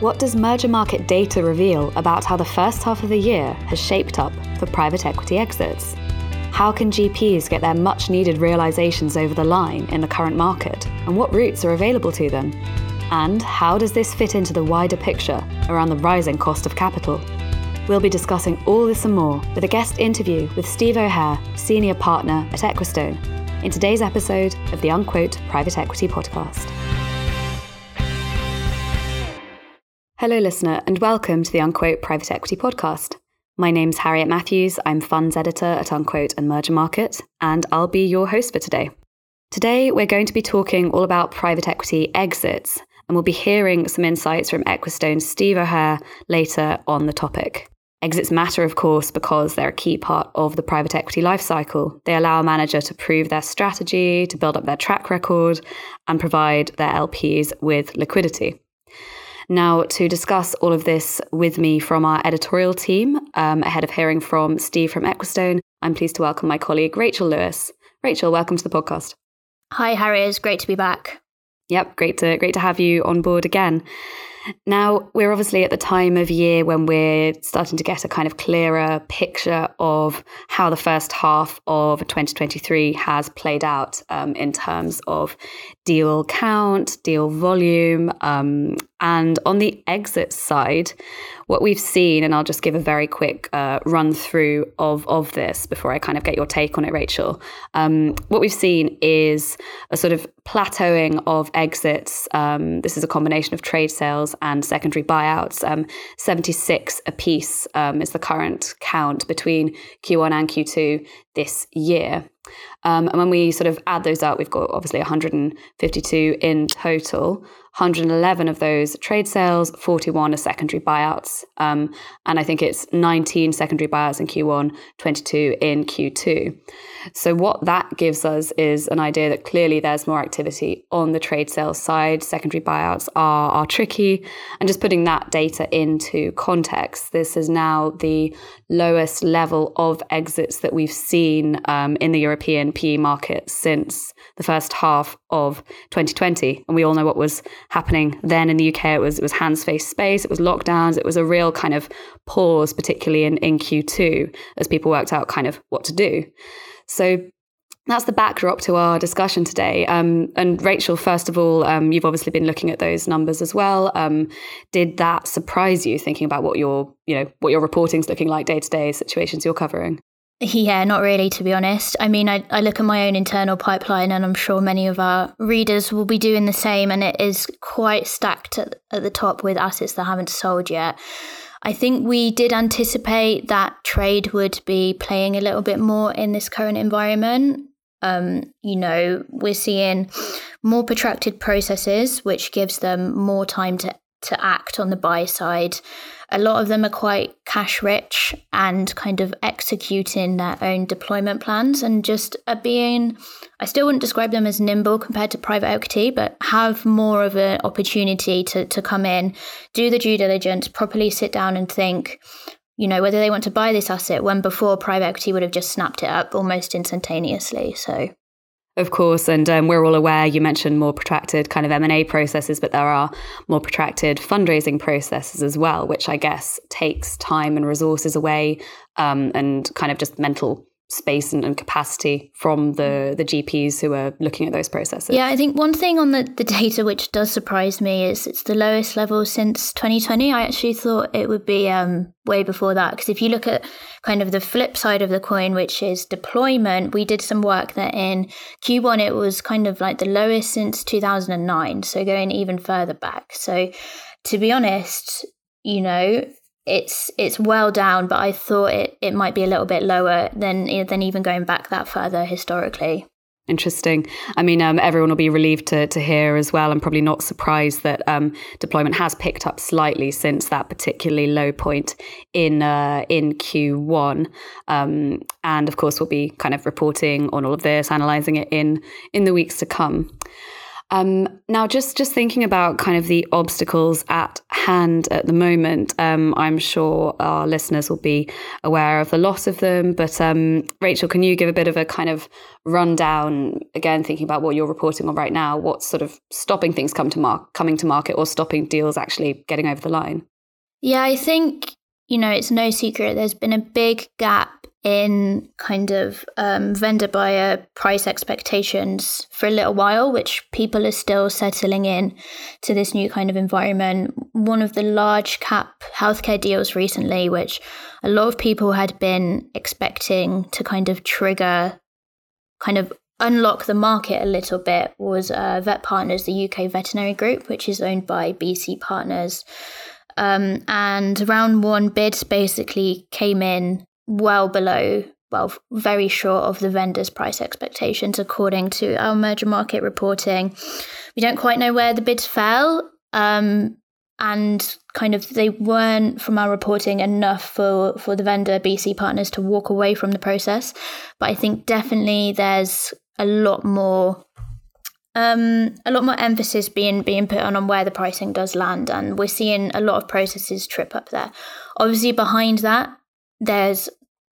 What does Mergermarket data reveal about how the first half of the year has shaped up for private equity exits? How can GPs get their much needed realizations over the line in the current market, and what routes are available to them? And how does this fit into the wider picture around the rising cost of capital? We'll be discussing all this and more with a guest interview with Steve O'Hare, Senior Partner at Equistone, in today's episode of the Unquote Private Equity Podcast. Hello, listener, and welcome to the Unquote Private Equity Podcast. My name's Harriet Matthews. I'm funds editor at Unquote and Mergermarket, and I'll be your host for today. Today, we're going to be talking all about private equity exits, and we'll be hearing some insights from Equistone's Steve O'Hare later on the topic. Exits matter, of course, because they're a key part of the private equity lifecycle. They allow a manager to prove their strategy, to build up their track record, and provide their LPs with liquidity. Now, to discuss all of this with me from our editorial team, um, ahead of hearing from Steve from Equistone, I'm pleased to welcome my colleague Rachel Lewis. Rachel, welcome to the podcast. Hi, Harry. It's great to be back. Yep, great to great to have you on board again. Now, we're obviously at the time of year when we're starting to get a kind of clearer picture of how the first half of 2023 has played out um, in terms of deal count, deal volume, um, and on the exit side, what we've seen, and I'll just give a very quick uh, run through of, of this before I kind of get your take on it, Rachel. Um, what we've seen is a sort of plateauing of exits. Um, this is a combination of trade sales and secondary buyouts. Um, 76 apiece um, is the current count between Q1 and Q2 this year. Um, and when we sort of add those up, we've got obviously 152 in total. 111 of those trade sales, 41 are secondary buyouts. Um, and I think it's 19 secondary buyouts in Q1, 22 in Q2. So, what that gives us is an idea that clearly there's more activity on the trade sales side. Secondary buyouts are, are tricky. And just putting that data into context, this is now the lowest level of exits that we've seen um, in the European PE market since the first half of 2020. And we all know what was happening then in the UK. It was it was hands face space, it was lockdowns, it was a real kind of pause, particularly in, in Q2, as people worked out kind of what to do. So that's the backdrop to our discussion today. Um, and Rachel, first of all, um, you've obviously been looking at those numbers as well. Um, did that surprise you, thinking about what your, you know, what your reporting's looking like day to day situations you're covering? Yeah, not really, to be honest. I mean, I, I look at my own internal pipeline, and I'm sure many of our readers will be doing the same. And it is quite stacked at, at the top with assets that haven't sold yet. I think we did anticipate that trade would be playing a little bit more in this current environment. Um, you know, we're seeing more protracted processes, which gives them more time to to act on the buy side. A lot of them are quite cash rich and kind of executing their own deployment plans and just are being, I still wouldn't describe them as nimble compared to private equity, but have more of an opportunity to, to come in, do the due diligence, properly sit down and think, you know, whether they want to buy this asset when before private equity would have just snapped it up almost instantaneously. So of course, and um, we're all aware. You mentioned more protracted kind of M and A processes, but there are more protracted fundraising processes as well, which I guess takes time and resources away, um, and kind of just mental space and, and, capacity from the the GPs who are looking at those processes. Yeah, I think one thing on the, the data which does surprise me is it's the lowest level since 2020. I actually thought it would be um, way before that because if you look at kind of the flip side of the coin, which is deployment, we did some work that in Q1 it was kind of like the lowest since 2009. So going even further back. So to be honest, you know, it's it's well down, but I thought it, it might be a little bit lower than than even going back that further historically. Interesting. I mean, um, everyone will be relieved to, to hear as well, and probably not surprised that um, deployment has picked up slightly since that particularly low point in uh, in Q1. Um, and of course, we'll be kind of reporting on all of this, analysing it in in the weeks to come. Um, now, just just thinking about kind of the obstacles at hand at the moment, um, I'm sure our listeners will be aware of the lot of them. But um, Rachel, can you give a bit of a kind of rundown again, thinking about what you're reporting on right now? What's sort of stopping things come to mar- coming to market or stopping deals actually getting over the line? Yeah, I think you know it's no secret. There's been a big gap in kind of um, vendor buyer price expectations for a little while, which people are still settling in to this new kind of environment. One of the large cap healthcare deals recently, which a lot of people had been expecting to kind of trigger, kind of unlock the market a little bit, was uh, Vet Partners, the UK veterinary group, which is owned by BC Partners. Um, and round one bids basically came in well below, well, very short of the vendor's price expectations, according to our Mergermarket reporting. We don't quite know where the bids fell. Um, and kind of they weren't from our reporting enough for for the vendor BC partners to walk away from the process but I think definitely there's a lot more um, a lot more emphasis being being put on on where the pricing does land, and we're seeing a lot of processes trip up there. Obviously, behind that, there's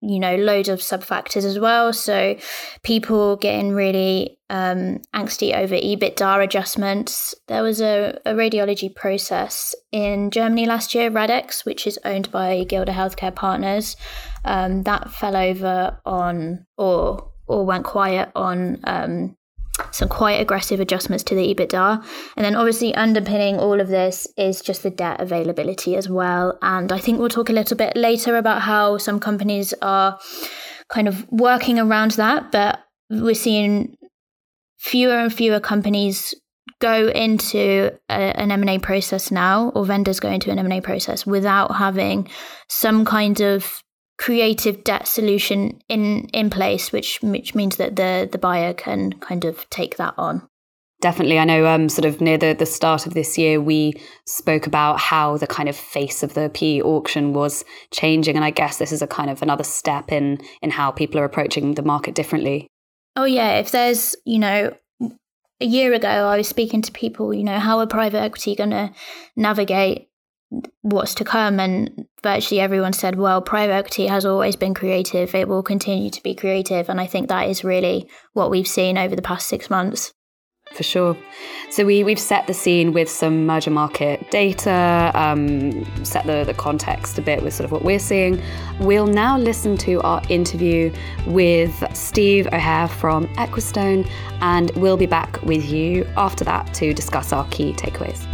you know loads of sub factors as well. So people getting really um, angsty over ebitda adjustments. There was a, a, radiology process in germany last year radex which is owned by Gilde healthcare partners. Um, that fell over on or or went quiet on um, some quite aggressive adjustments to the EBITDA. And then obviously underpinning all of this is just the debt availability as well. And I think we'll talk a little bit later about how some companies are kind of working around that, but we're seeing fewer and fewer companies go into a, an M&A process now or vendors go into an M&A process without having some kind of creative debt solution in in place, which which means that the the buyer can kind of take that on. Definitely. I know um, sort of near the, the start of this year, we spoke about how the kind of face of the PE auction was changing. And I guess this is a kind of another step in in how people are approaching the market differently. Oh, yeah. If there's, you know, a year ago, I was speaking to people, you know, how are private equity going to navigate what's to come and virtually everyone said well private equity has always been creative it will continue to be creative and i think that is really what we've seen over the past six months for sure. So we we've set the scene with some Mergermarket data, um, set the the context a bit with sort of what we're seeing. We'll now listen to our interview with Steve O'Hare from Equistone, and we'll be back with you after that to discuss our key takeaways.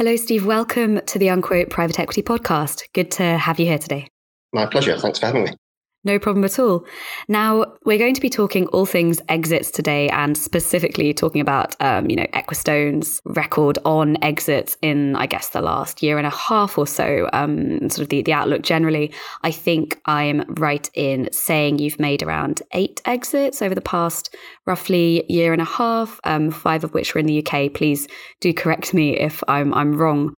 Hello, Steve. Welcome to the Unquote Private Equity Podcast. Good to have you here today. My pleasure. Thanks for having me. No problem at all. Now, we're going to be talking all things exits today and specifically talking about, um, you know, Equistone's record on exits in, I guess, the last year and a half or so, um, sort of the, the outlook generally. I think I'm right in saying you've made around eight exits over the past roughly year and a half, um, five of which were in the UK. Please do correct me if I'm, I'm wrong.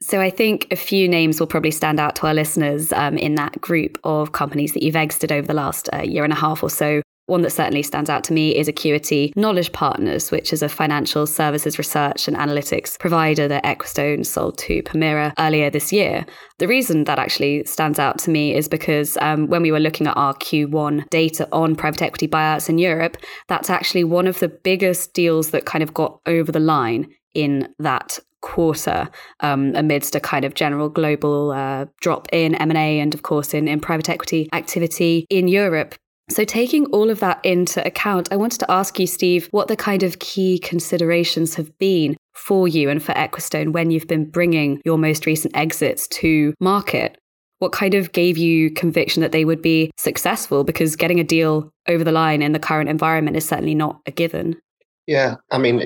So I think a few names will probably stand out to our listeners um, in that group of companies that you've exited over the last uh, year and a half or so. One that certainly stands out to me is Acuity Knowledge Partners, which is a financial services research and analytics provider that Equistone sold to Permira earlier this year. The reason that actually stands out to me is because um, when we were looking at our Q1 data on private equity buyouts in Europe, that's actually one of the biggest deals that kind of got over the line in that quarter um, amidst a kind of general global uh, drop in M&A and of course in, in private equity activity in Europe. So, taking all of that into account, I wanted to ask you, Steve, what the kind of key considerations have been for you and for Equistone when you've been bringing your most recent exits to market. What kind of gave you conviction that they would be successful? Because getting a deal over the line in the current environment is certainly not a given. Yeah, I mean,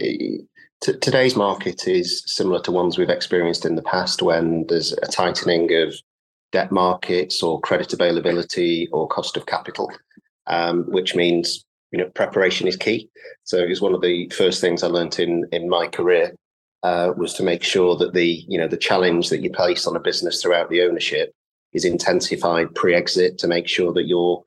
T- today's market is similar to ones we've experienced in the past when there's a tightening of debt markets or credit availability or cost of capital, um, which means you know preparation is key. So it was one of the first things I learned in in my career uh, was to make sure that the you know the challenge that you place on a business throughout the ownership is intensified pre-exit to make sure that you're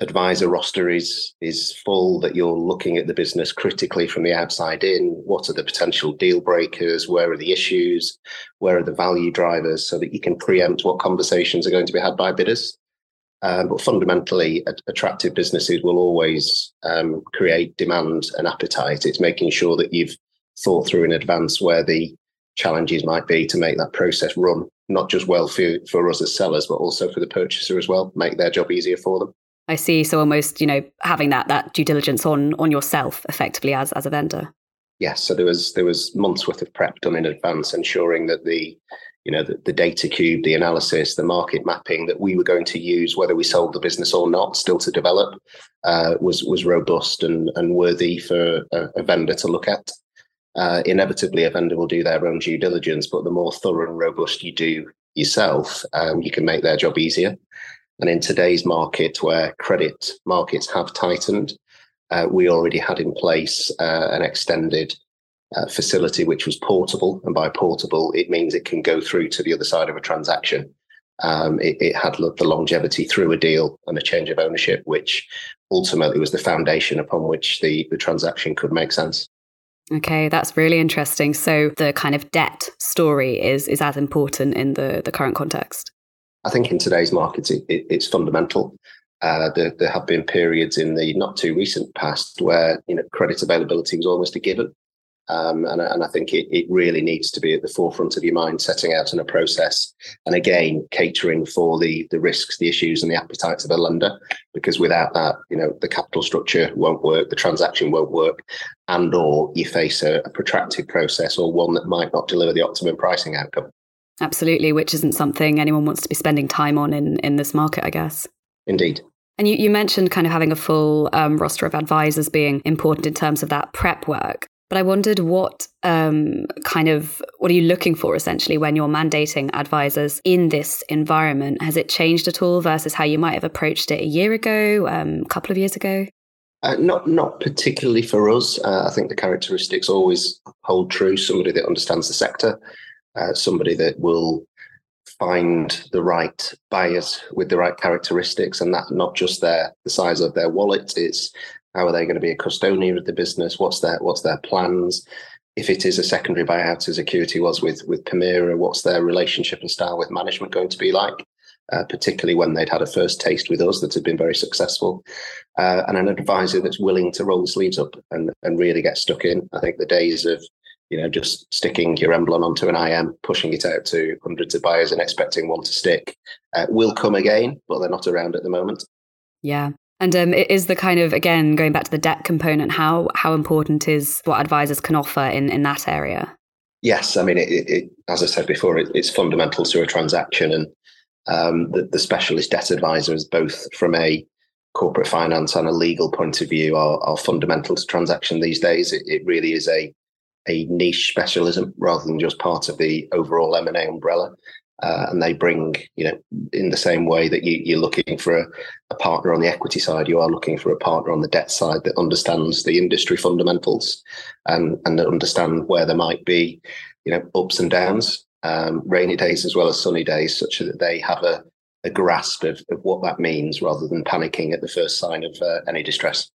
advisor roster is is full, that you're looking at the business critically from the outside in. What are the potential deal breakers? Where are the issues? Where are the value drivers? So that you can preempt what conversations are going to be had by bidders. Um, but fundamentally, attractive businesses will always um, create demand and appetite. It's making sure that you've thought through in advance where the challenges might be to make that process run, not just well for, for us as sellers, but also for the purchaser as well, make their job easier for them. I see. So almost, you know, having that that due diligence on on yourself effectively as as a vendor. Yes. So there was there was months worth of prep done in advance, ensuring that the you know the, the data cube, the analysis, the market mapping that we were going to use, whether we sold the business or not, still to develop, uh, was was robust and and worthy for a, a vendor to look at. Uh, inevitably, a vendor will do their own due diligence, but the more thorough and robust you do yourself, um, you can make their job easier. And in today's market, where credit markets have tightened, uh, we already had in place uh, an extended uh, facility which was portable. And by portable, it means it can go through to the other side of a transaction. Um, it, it, had the longevity through a deal and a change of ownership, which ultimately was the foundation upon which the, the transaction could make sense. Okay, that's really interesting. So the kind of debt story is is as important in the the current context. I think in today's market, it, it, it's fundamental. Uh, there, there, have been periods in the not too recent past where you know credit availability was almost a given, um, and, and, I think it, it, really needs to be at the forefront of your mind, setting out in a process, and again catering for the the risks, the issues, and the appetites of a lender. Because without that, you know, the capital structure won't work, the transaction won't work, and or you face a, a protracted process or one that might not deliver the optimum pricing outcome. Absolutely, which isn't something anyone wants to be spending time on in, in this market, I guess. Indeed. And you, you mentioned kind of having a full um, roster of advisors being important in terms of that prep work. But I wondered what um, kind of what are you looking for essentially when you're mandating advisors in this environment? Has it changed at all versus how you might have approached it a year ago, um, a couple of years ago? Uh, not not particularly for us. Uh, I think the characteristics always hold true. Somebody that understands the sector, uh, somebody that will find the right buyers with the right characteristics and that not just their the size of their wallet it's how are they going to be a custodian of the business what's their what's their plans? If it is a secondary buyout as acuity was with with Permira, what's their relationship and style with management going to be like? Uh, particularly when they'd had a first taste with us that had been very successful. Uh, and an advisor that's willing to roll the sleeves up and, and really get stuck in. I think the days of you know, just sticking your emblem onto an IM, pushing it out to hundreds of buyers and expecting one to stick uh, will come again, but they're not around at the moment. Yeah. And um, it is the kind of again going back to the debt component. How how important is what advisors can offer in in that area? Yes, I mean, it, it, as I said before, it, it's fundamental to a transaction, and um, the, the specialist debt advisors, both from a corporate finance and a legal point of view, are, are fundamental to transaction these days. It, it really is a a niche specialism rather than just part of the overall M&A umbrella. Uh, and they bring, you know, in the same way that you, are looking for a, a, partner on the equity side, you are looking for a partner on the debt side that understands the industry fundamentals and and understand where there might be, you know, ups and downs, um, rainy days as well as sunny days, such that they have a, a grasp of, of what that means rather than panicking at the first sign of uh, any distress.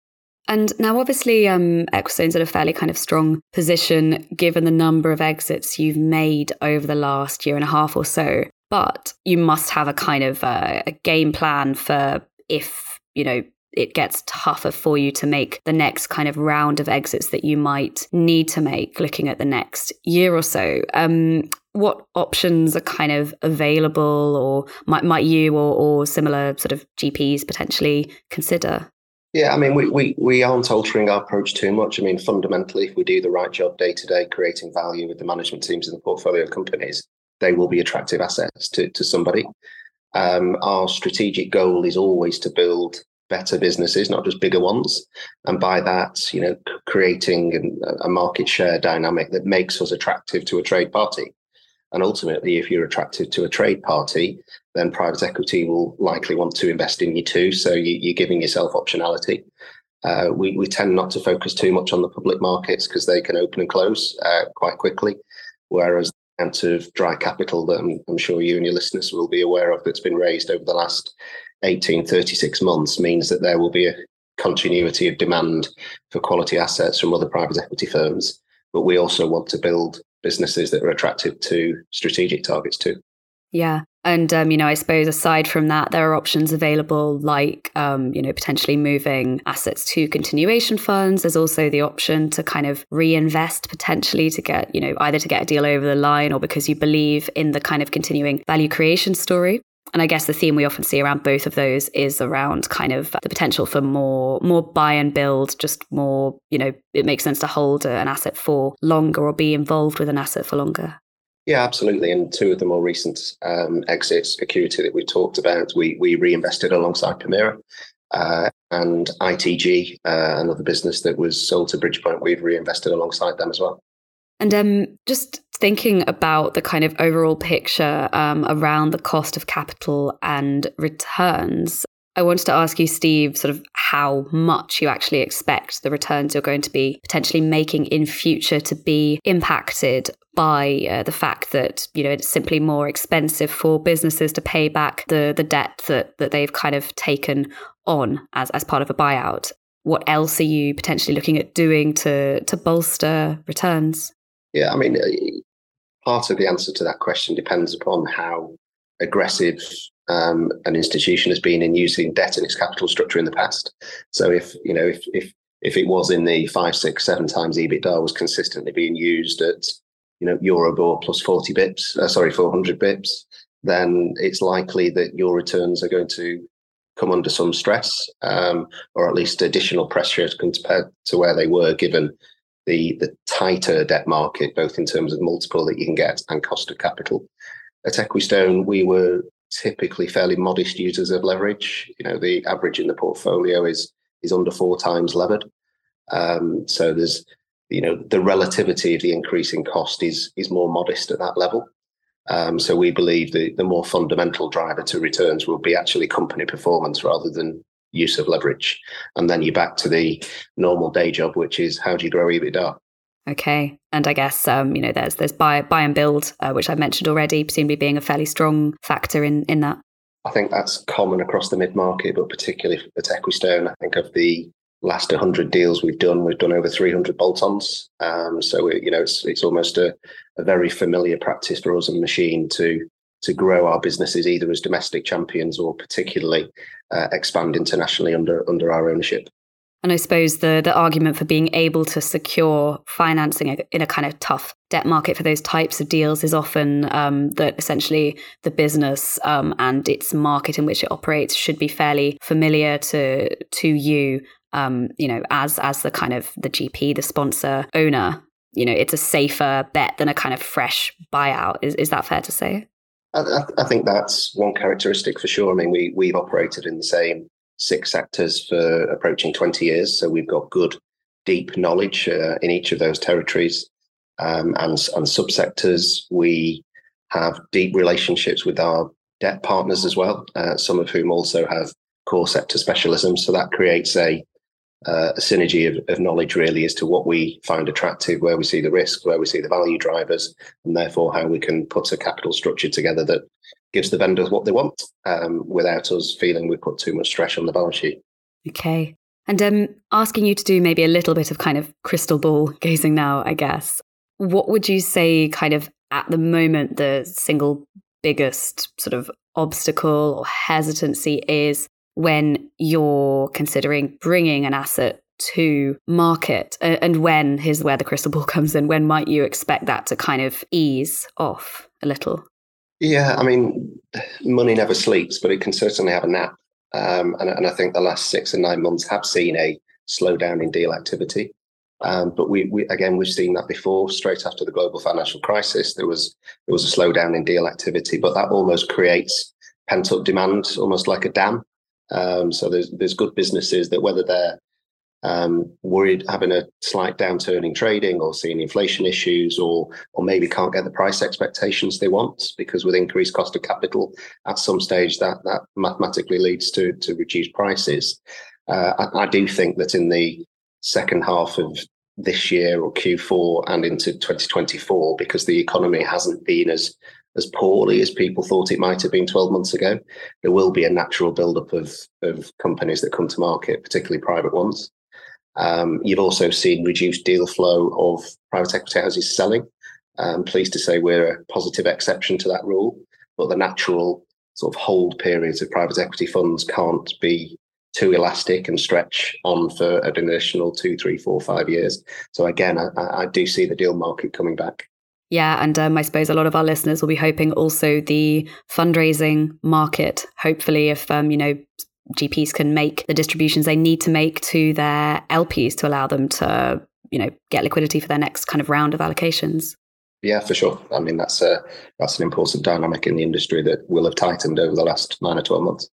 And now, obviously, um, Equistone's in a fairly kind of strong position given the number of exits you've made over the last year and a half or so. But you must have a kind of uh, a game plan for if, you know, it gets tougher for you to make the next kind of round of exits that you might need to make looking at the next year or so. Um, what options are kind of available or might, might you or, or similar sort of GPs potentially consider? Yeah, I mean, we, we, we aren't altering our approach too much. I mean, fundamentally, if we do the right job day to day, creating value with the management teams and the portfolio companies, they will be attractive assets to, to somebody. Um, our strategic goal is always to build better businesses, not just bigger ones. And by that, you know, creating a market share dynamic that makes us attractive to a trade party. And ultimately, if you're attractive to a trade party, then private equity will likely want to invest in you too. So you, are giving yourself optionality. Uh, we, we tend not to focus too much on the public markets because they can open and close uh, quite quickly. Whereas the amount of dry capital that I'm, I'm, sure you and your listeners will be aware of that's been raised over the last 18, 36 months means that there will be a continuity of demand for quality assets from other private equity firms. But we also want to build businesses that are attractive to strategic targets too. Yeah. And, um, you know, I suppose aside from that, there are options available like, um, you know, potentially moving assets to continuation funds. There's also the option to kind of reinvest potentially to get, you know, either to get a deal over the line or because you believe in the kind of continuing value creation story. And I guess the theme we often see around both of those is around kind of the potential for more more buy and build, just more, you know, it makes sense to hold an asset for longer or be involved with an asset for longer. Yeah, absolutely. And two of the more recent um, exits, Acuity that we talked about, we we reinvested alongside Permira. Uh, and ITG, uh, another business that was sold to Bridgepoint, we've reinvested alongside them as well. And um, just thinking about the kind of overall picture um, around the cost of capital and returns, I wanted to ask you, Steve, sort of how much you actually expect the returns you're going to be potentially making in future to be impacted by uh, the fact that you know it's simply more expensive for businesses to pay back the the debt that that they've kind of taken on as as part of a buyout. What else are you potentially looking at doing to to bolster returns? Yeah, I mean, uh, part of the answer to that question depends upon how aggressive um, an institution has been in using debt in its capital structure in the past. So if you know if if if it was in the five, six, seven times EBITDA was consistently being used at you know Euribor plus forty bips, uh, sorry, four hundred bips, then it's likely that your returns are going to come under some stress, um, or at least additional pressure compared to where they were, given the the tighter debt market, both in terms of multiple that you can get and cost of capital. At Equistone, we were typically fairly modest users of leverage. You know, the average in the portfolio is is under four times levered. Um, so there's, you know, the relativity of the increase in cost is is more modest at that level. Um, so we believe the the more fundamental driver to returns will be actually company performance rather than use of leverage. And then you're back to the normal day job, which is how do you grow EBITDA? Okay, and I guess um, you know there's there's buy buy and build, uh, which I've mentioned already, presumably being a fairly strong factor in in that. I think that's common across the mid market, but particularly at Equistone. I think of the last 100 deals we've done, we've done over 300 bolt-ons. Um, so it, you know it's it's almost a, a very familiar practice for us and machine to to grow our businesses either as domestic champions or particularly uh, expand internationally under under our ownership. And I suppose the the argument for being able to secure financing in a kind of tough debt market for those types of deals is often um, that essentially the business um, and its market in which it operates should be fairly familiar to to you. Um, you know, as as the kind of the GP, the sponsor, owner. You know, it's a safer bet than a kind of fresh buyout. Is is that fair to say? I, I think that's one characteristic for sure. I mean, we we've operated in the same six sectors for approaching 20 years. So we've got good, deep knowledge uh, in each of those territories um, and, and subsectors. We have deep relationships with our debt partners as well, uh, some of whom also have core sector specialism. So that creates a, uh, a synergy of, of, knowledge really as to what we find attractive, where we see the risk, where we see the value drivers, and therefore how we can put a capital structure together that gives the vendors what they want um, without us feeling we put too much stress on the balance sheet. Okay. And um, asking you to do maybe a little bit of kind of crystal ball gazing now, I guess. What would you say, kind of at the moment, the single biggest sort of obstacle or hesitancy is when you're considering bringing an asset to market? And when is where the crystal ball comes in, when might you expect that to kind of ease off a little? Yeah, I mean, money never sleeps, but it can certainly have a nap. Um, and, and, I think the last six and nine months have seen a slowdown in deal activity. Um, but we, we, again, we've seen that before. Straight after the global financial crisis, there was there was a slowdown in deal activity, but that almost creates pent up demand, almost like a dam. Um, so there's there's good businesses that whether they're um, worried having a slight downturn in trading or seeing inflation issues or or maybe can't get the price expectations they want because with increased cost of capital at some stage that that mathematically leads to to reduced prices. Uh, I, I, do think that in the second half of this year or Q4 and into 2024 because the economy hasn't been as as poorly as people thought it might have been 12 months ago. There will be a natural buildup of, of companies that come to market, particularly private ones. Um, you've also seen reduced deal flow of private equity houses selling. I'm pleased to say we're a positive exception to that rule, but the natural sort of hold periods of private equity funds can't be too elastic and stretch on for an additional two, three, four, five years. So again, I, I do see the deal market coming back. Yeah, and um, I suppose a lot of our listeners will be hoping also the fundraising market. Hopefully, if um, you know GPs can make the distributions they need to make to their LPs to allow them to you know get liquidity for their next kind of round of allocations. Yeah, for sure. I mean, that's a that's an important dynamic in the industry that will have tightened over the last nine or twelve months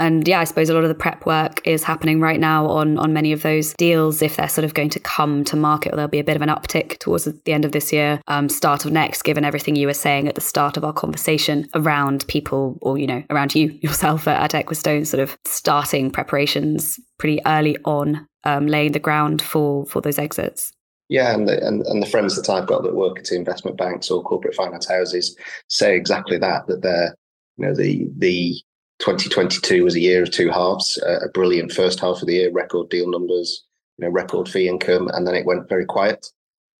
and yeah, I suppose a lot of the prep work is happening right now on on many of those deals. If they're sort of going to come to market, or there'll be a bit of an uptick towards the end of this year, um, start of next. Given everything you were saying at the start of our conversation around people, or you know, around you yourself at, at Equistone, sort of starting preparations pretty early on, um, laying the ground for for those exits. Yeah, and the, and, and the friends that I've got that work at investment banks or corporate finance houses say exactly that. That they're you know the the 2022 was a year of two halves, a brilliant first half of the year, record deal numbers, you know, record fee income, and then it went very quiet.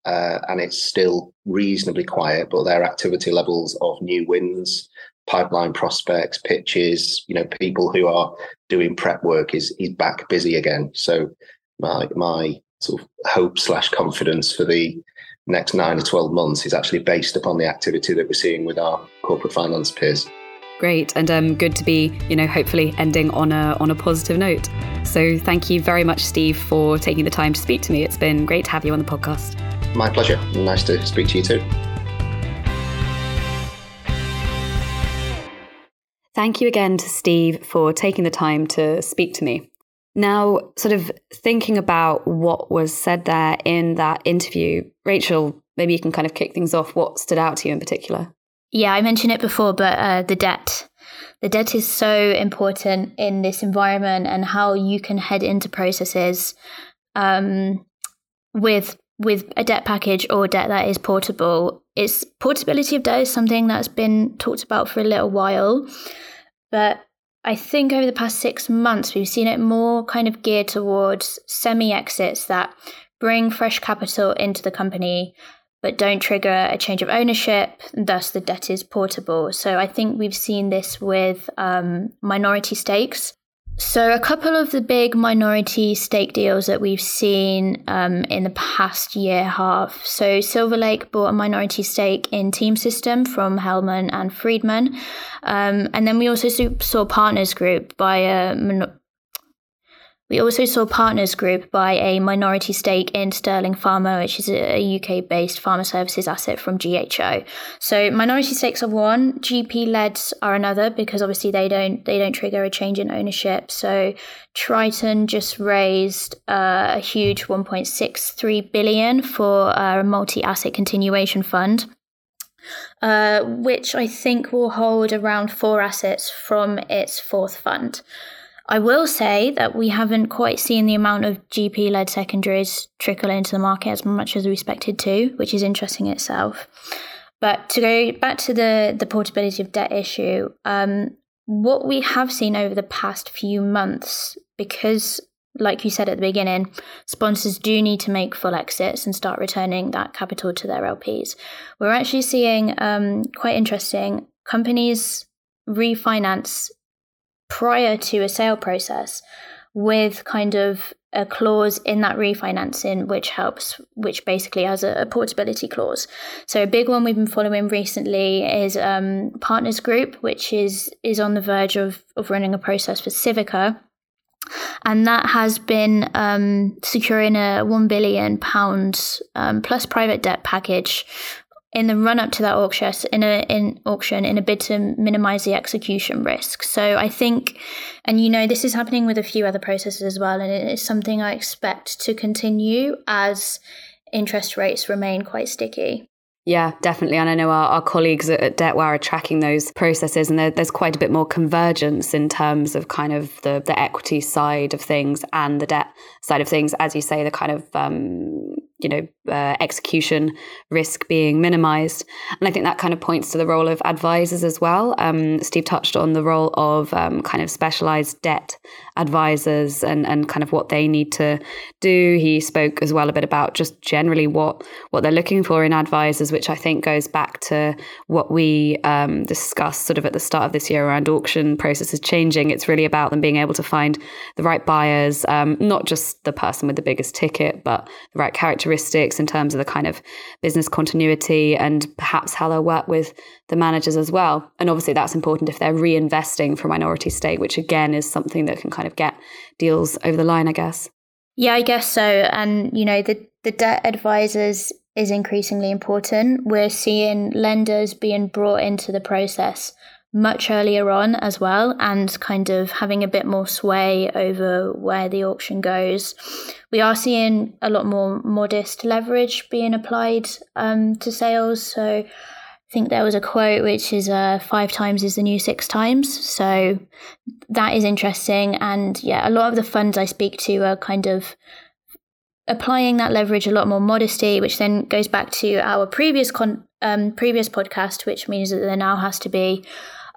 Uh, and it's still reasonably quiet, but their activity levels of new wins, pipeline prospects, pitches, you know, people who are doing prep work is is back busy again. So my my sort of hope slash confidence for the next nine to twelve months is actually based upon the activity that we're seeing with our corporate finance peers. Great, and um, good to be, you know, hopefully ending on a on a positive note. So thank you very much, Steve, for taking the time to speak to me. It's been great to have you on the podcast. My pleasure. Nice to speak to you too. Thank you again to Steve for taking the time to speak to me. Now, sort of thinking about what was said there in that interview, Rachel, maybe you can kind of kick things off. What stood out to you in particular? Yeah, I mentioned it before, but uh, the debt. The debt is so important in this environment and how you can head into processes um, with with a debt package or debt that is portable. It's portability of debt is something that's been talked about for a little while, but I think over the past six months we've seen it more kind of geared towards semi exits that bring fresh capital into the company but don't trigger a change of ownership. Thus, the debt is portable. So I think we've seen this with um, minority stakes. So, a couple of the big minority stake deals that we've seen um, in the past year half. So, Silver Lake bought a minority stake in Team System from Hellman and Friedman. Um, and then we also saw Partners Group buy a we also saw Partners Group buy a minority stake in Sterling Pharma, which is a UK based pharma services asset from GHO. So minority stakes are one, GP leds are another because obviously they don't they don't trigger a change in ownership. So Triton just raised uh, a huge 1.63 billion for a multi asset continuation fund. Uh, which I think will hold around four assets from its fourth fund. I will say that we haven't quite seen the amount of GP led secondaries trickle into the market as much as we expected to, which is interesting itself. But to go back to the, the portability of debt issue, um, what we have seen over the past few months, because like you said at the beginning, sponsors do need to make full exits and start returning that capital to their LPs. We're actually seeing um, quite interesting companies refinance prior to a sale process with kind of a clause in that refinancing which helps which basically has a, a, portability clause. So a big one we've been following recently is um, partners group which is is on the verge of, of running a process for civica. And that has been um, securing a one billion pounds um, plus private debt package in the run up to that auction in a in auction in a bid to minimize the execution risk. So I think and you know this is happening with a few other processes as well and it is something I expect to continue as interest rates remain quite sticky. Yeah, definitely. And I know our, our colleagues at DebtWire are tracking those processes, and there, there's quite a bit more convergence in terms of kind of the, the equity side of things and the debt side of things. As you say, the kind of um, you know, uh, execution risk being minimized. And I think that kind of points to the role of advisors as well. Um, Steve touched on the role of um, kind of specialized debt advisors and, and kind of what they need to do. He spoke as well a bit about just generally what, what they're looking for in advisors, which I think goes back to what we um, discussed sort of at the start of this year around auction processes changing. It's really about them being able to find the right buyers, um, not just the person with the biggest ticket, but the right character characteristics in terms of the kind of business continuity and perhaps how they'll work with the managers as well. And obviously, that's important if they're reinvesting for minority stake, which again is something that can kind of get deals over the line, I guess. Yeah, I guess so. And, you know, the, the debt advisors is increasingly important. We're seeing lenders being brought into the process much earlier on as well and kind of having a bit more sway over where the auction goes. We are seeing a lot more modest leverage being applied um, to sales. So I think there was a quote which is uh, five times is the new six times. So that is interesting. And yeah, a lot of the funds I speak to are kind of applying that leverage a lot more modesty, which then goes back to our previous con- um, previous podcast, which means that there now has to be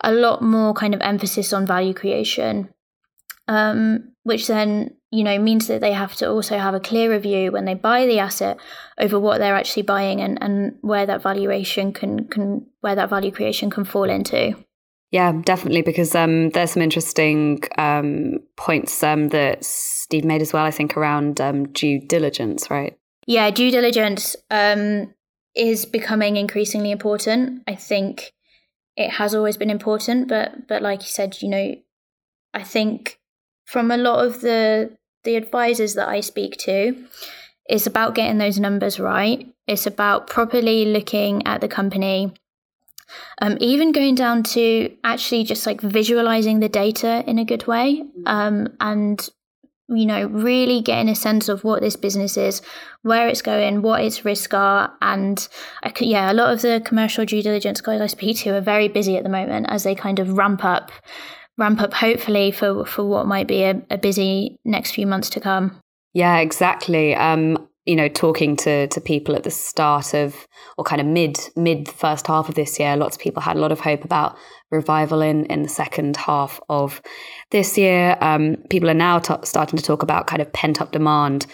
a lot more kind of emphasis on value creation, um, which then you know means that they have to also have a clearer view when they buy the asset over what they're actually buying and, and where that valuation can can where that value creation can fall into. Yeah, definitely, because um, there's some interesting um, points um, that Steve made as well. I think around um, due diligence, right? Yeah, due diligence um, is becoming increasingly important. I think it has always been important, but but like you said, you know, I think from a lot of the the advisors that I speak to, it's about getting those numbers right. It's about properly looking at the company. Um, even going down to actually just like visualizing the data in a good way um, and you know, really getting a sense of what this business is, where it's going, what its risks are. And yeah, a lot of the commercial due diligence guys I speak to are very busy at the moment as they kind of ramp up, ramp up hopefully for, for what might be a, a busy next few months to come. Yeah, exactly. Um, you know, talking to to people at the start of or kind of mid mid first half of this year, lots of people had a lot of hope about revival in in the second half of this year. Um, people are now t- starting to talk about kind of pent up demand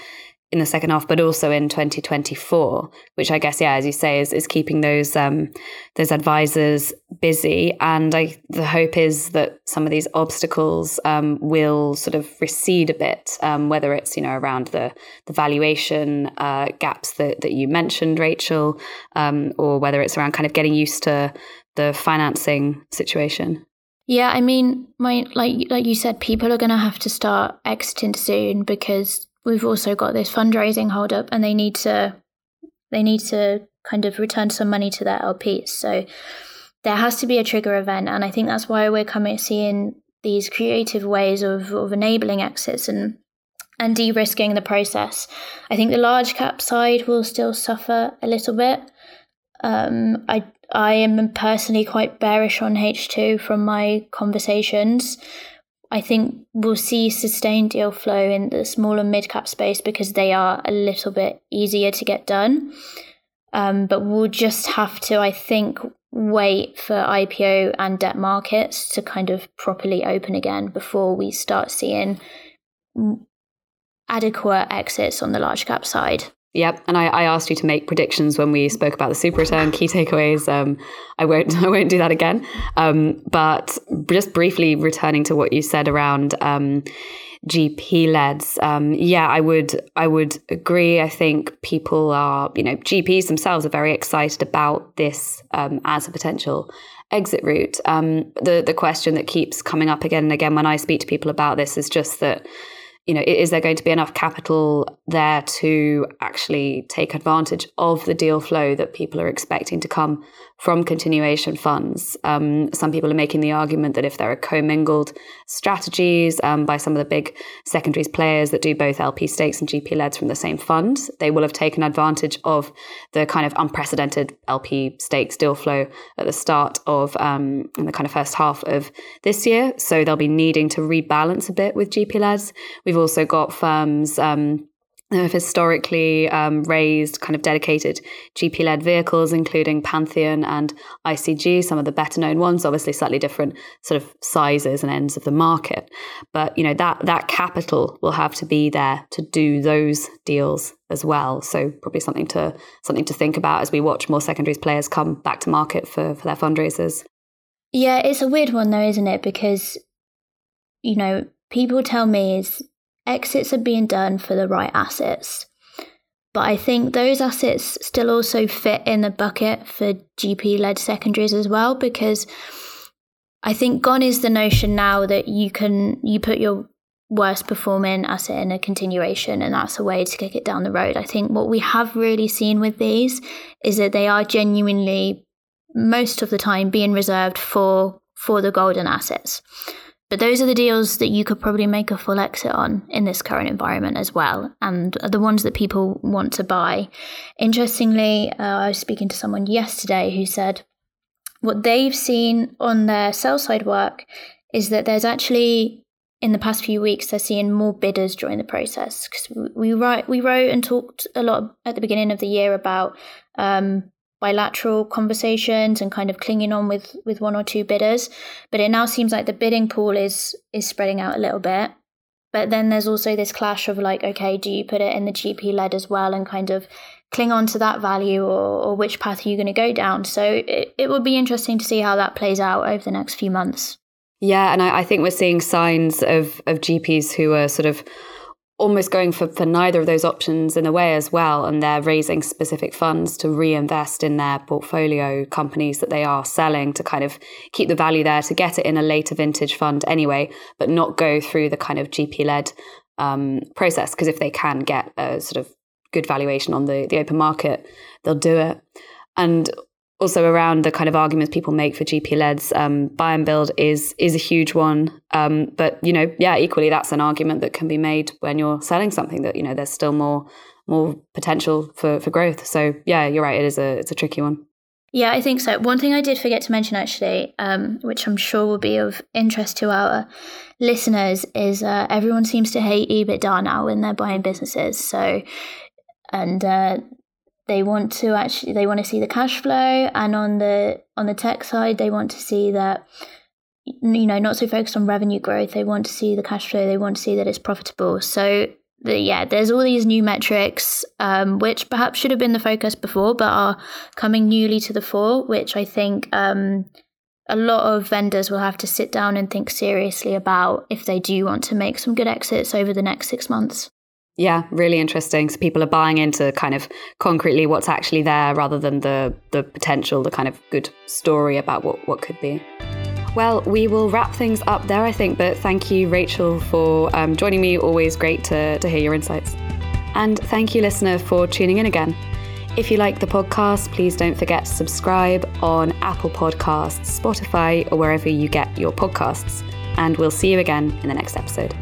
in the second half, but also in 2024, which I guess, yeah, as you say, is, is keeping those um, those advisors busy. And I, the hope is that some of these obstacles um, will sort of recede a bit, um, whether it's you know around the the valuation uh, gaps that that you mentioned, Rachel, um, or whether it's around kind of getting used to the financing situation. Yeah, I mean, my like like you said, people are going to have to start exiting soon because we've also got this fundraising hold up and they need to they need to kind of return some money to their LPs. So there has to be a trigger event and I think that's why we're coming seeing these creative ways of, of enabling exits and and de-risking the process. I think the large cap side will still suffer a little bit. Um, I I am personally quite bearish on H2 from my conversations. I think we'll see sustained deal flow in the small and mid cap space because they are a little bit easier to get done. Um, but we'll just have to, I think, wait for IPO and debt markets to kind of properly open again before we start seeing adequate exits on the large cap side. Yep, and I, I, asked you to make predictions when we spoke about the super return key takeaways. Um, I won't I won't do that again. Um, but just briefly returning to what you said around um, GP leds, um, yeah, I would I would agree. I think people are you know GPs themselves are very excited about this um, as a potential exit route. Um, the the question that keeps coming up again and again when I speak to people about this is just that you know, is there going to be enough capital there to actually take advantage of the deal flow that people are expecting to come from continuation funds. Um, some people are making the argument that if there are commingled strategies um, by some of the big secondaries players that do both LP stakes and GP leds from the same fund, they will have taken advantage of the kind of unprecedented LP stakes deal flow at the start of um, in the kind of first half of this year. So they'll be needing to rebalance a bit with GP leds. We've also got firms. Um, have historically um, raised kind of dedicated GP led vehicles, including Pantheon and ICG, some of the better known ones, obviously slightly different sort of sizes and ends of the market. But you know that that capital will have to be there to do those deals as well. So probably something to something to think about as we watch more secondaries players come back to market for, for their fundraisers. Yeah, it's a weird one though, isn't it? Because you know, people tell me is exits are being done for the right assets. But I think those assets still also fit in the bucket for GP led secondaries as well, because I think gone is the notion now that you can you put your worst performing asset in a continuation and that's a way to kick it down the road. I think what we have really seen with these is that they are genuinely most of the time being reserved for for the golden assets. But those are the deals that you could probably make a full exit on in this current environment as well, and the ones that people want to buy. Interestingly, uh, I was speaking to someone yesterday who said what they've seen on their sell side work is that there's actually in the past few weeks they're seeing more bidders join the process because we write we wrote and talked a lot at the beginning of the year about um, bilateral conversations and kind of clinging on with with one or two bidders. But it now seems like the bidding pool is is spreading out a little bit. But then there's also this clash of like okay do you put it in the gp led as well and kind of cling on to that value or, or which path are you going to go down? So it, it would be interesting to see how that plays out over the next few months. Yeah and I, I think we're seeing signs of of gps who are sort of almost going for, for neither of those options in a way as well. And they're raising specific funds to reinvest in their portfolio companies that they are selling to kind of keep the value there to get it in a later vintage fund anyway, but not go through the kind of GP led um, process. Because if they can get a sort of good valuation on the, the open market, they'll do it. And also around the kind of arguments people make for GP leds, um, buy and build is is a huge one. Um, but you know, yeah, equally that's an argument that can be made when you're selling something that you know there's still more more potential for for growth. So yeah, you're right. It is a it's a tricky one. Yeah, I think so. One thing I did forget to mention actually, um, which I'm sure will be of interest to our listeners, is uh, everyone seems to hate EBITDA now when they're buying businesses. So, and uh, they want to actually they want to see the cash flow and on the on the tech side they want to see that you know not so focused on revenue growth they want to see the cash flow they want to see that it's profitable. So the, yeah there's all these new metrics um, which perhaps should have been the focus before but are coming newly to the fore which i think um, a lot of vendors will have to sit down and think seriously about if they do want to make some good exits over the next six months yeah, really interesting. So people are buying into kind of concretely what's actually there rather than the the potential, the kind of good story about what, what could be. Well, we will wrap things up there, I think. But thank you, Rachel, for um, joining me. Always great to, to hear your insights. And thank you, listener, for tuning in again. If you like the podcast, please don't forget to subscribe on Apple Podcasts, Spotify, or wherever you get your podcasts. And we'll see you again in the next episode.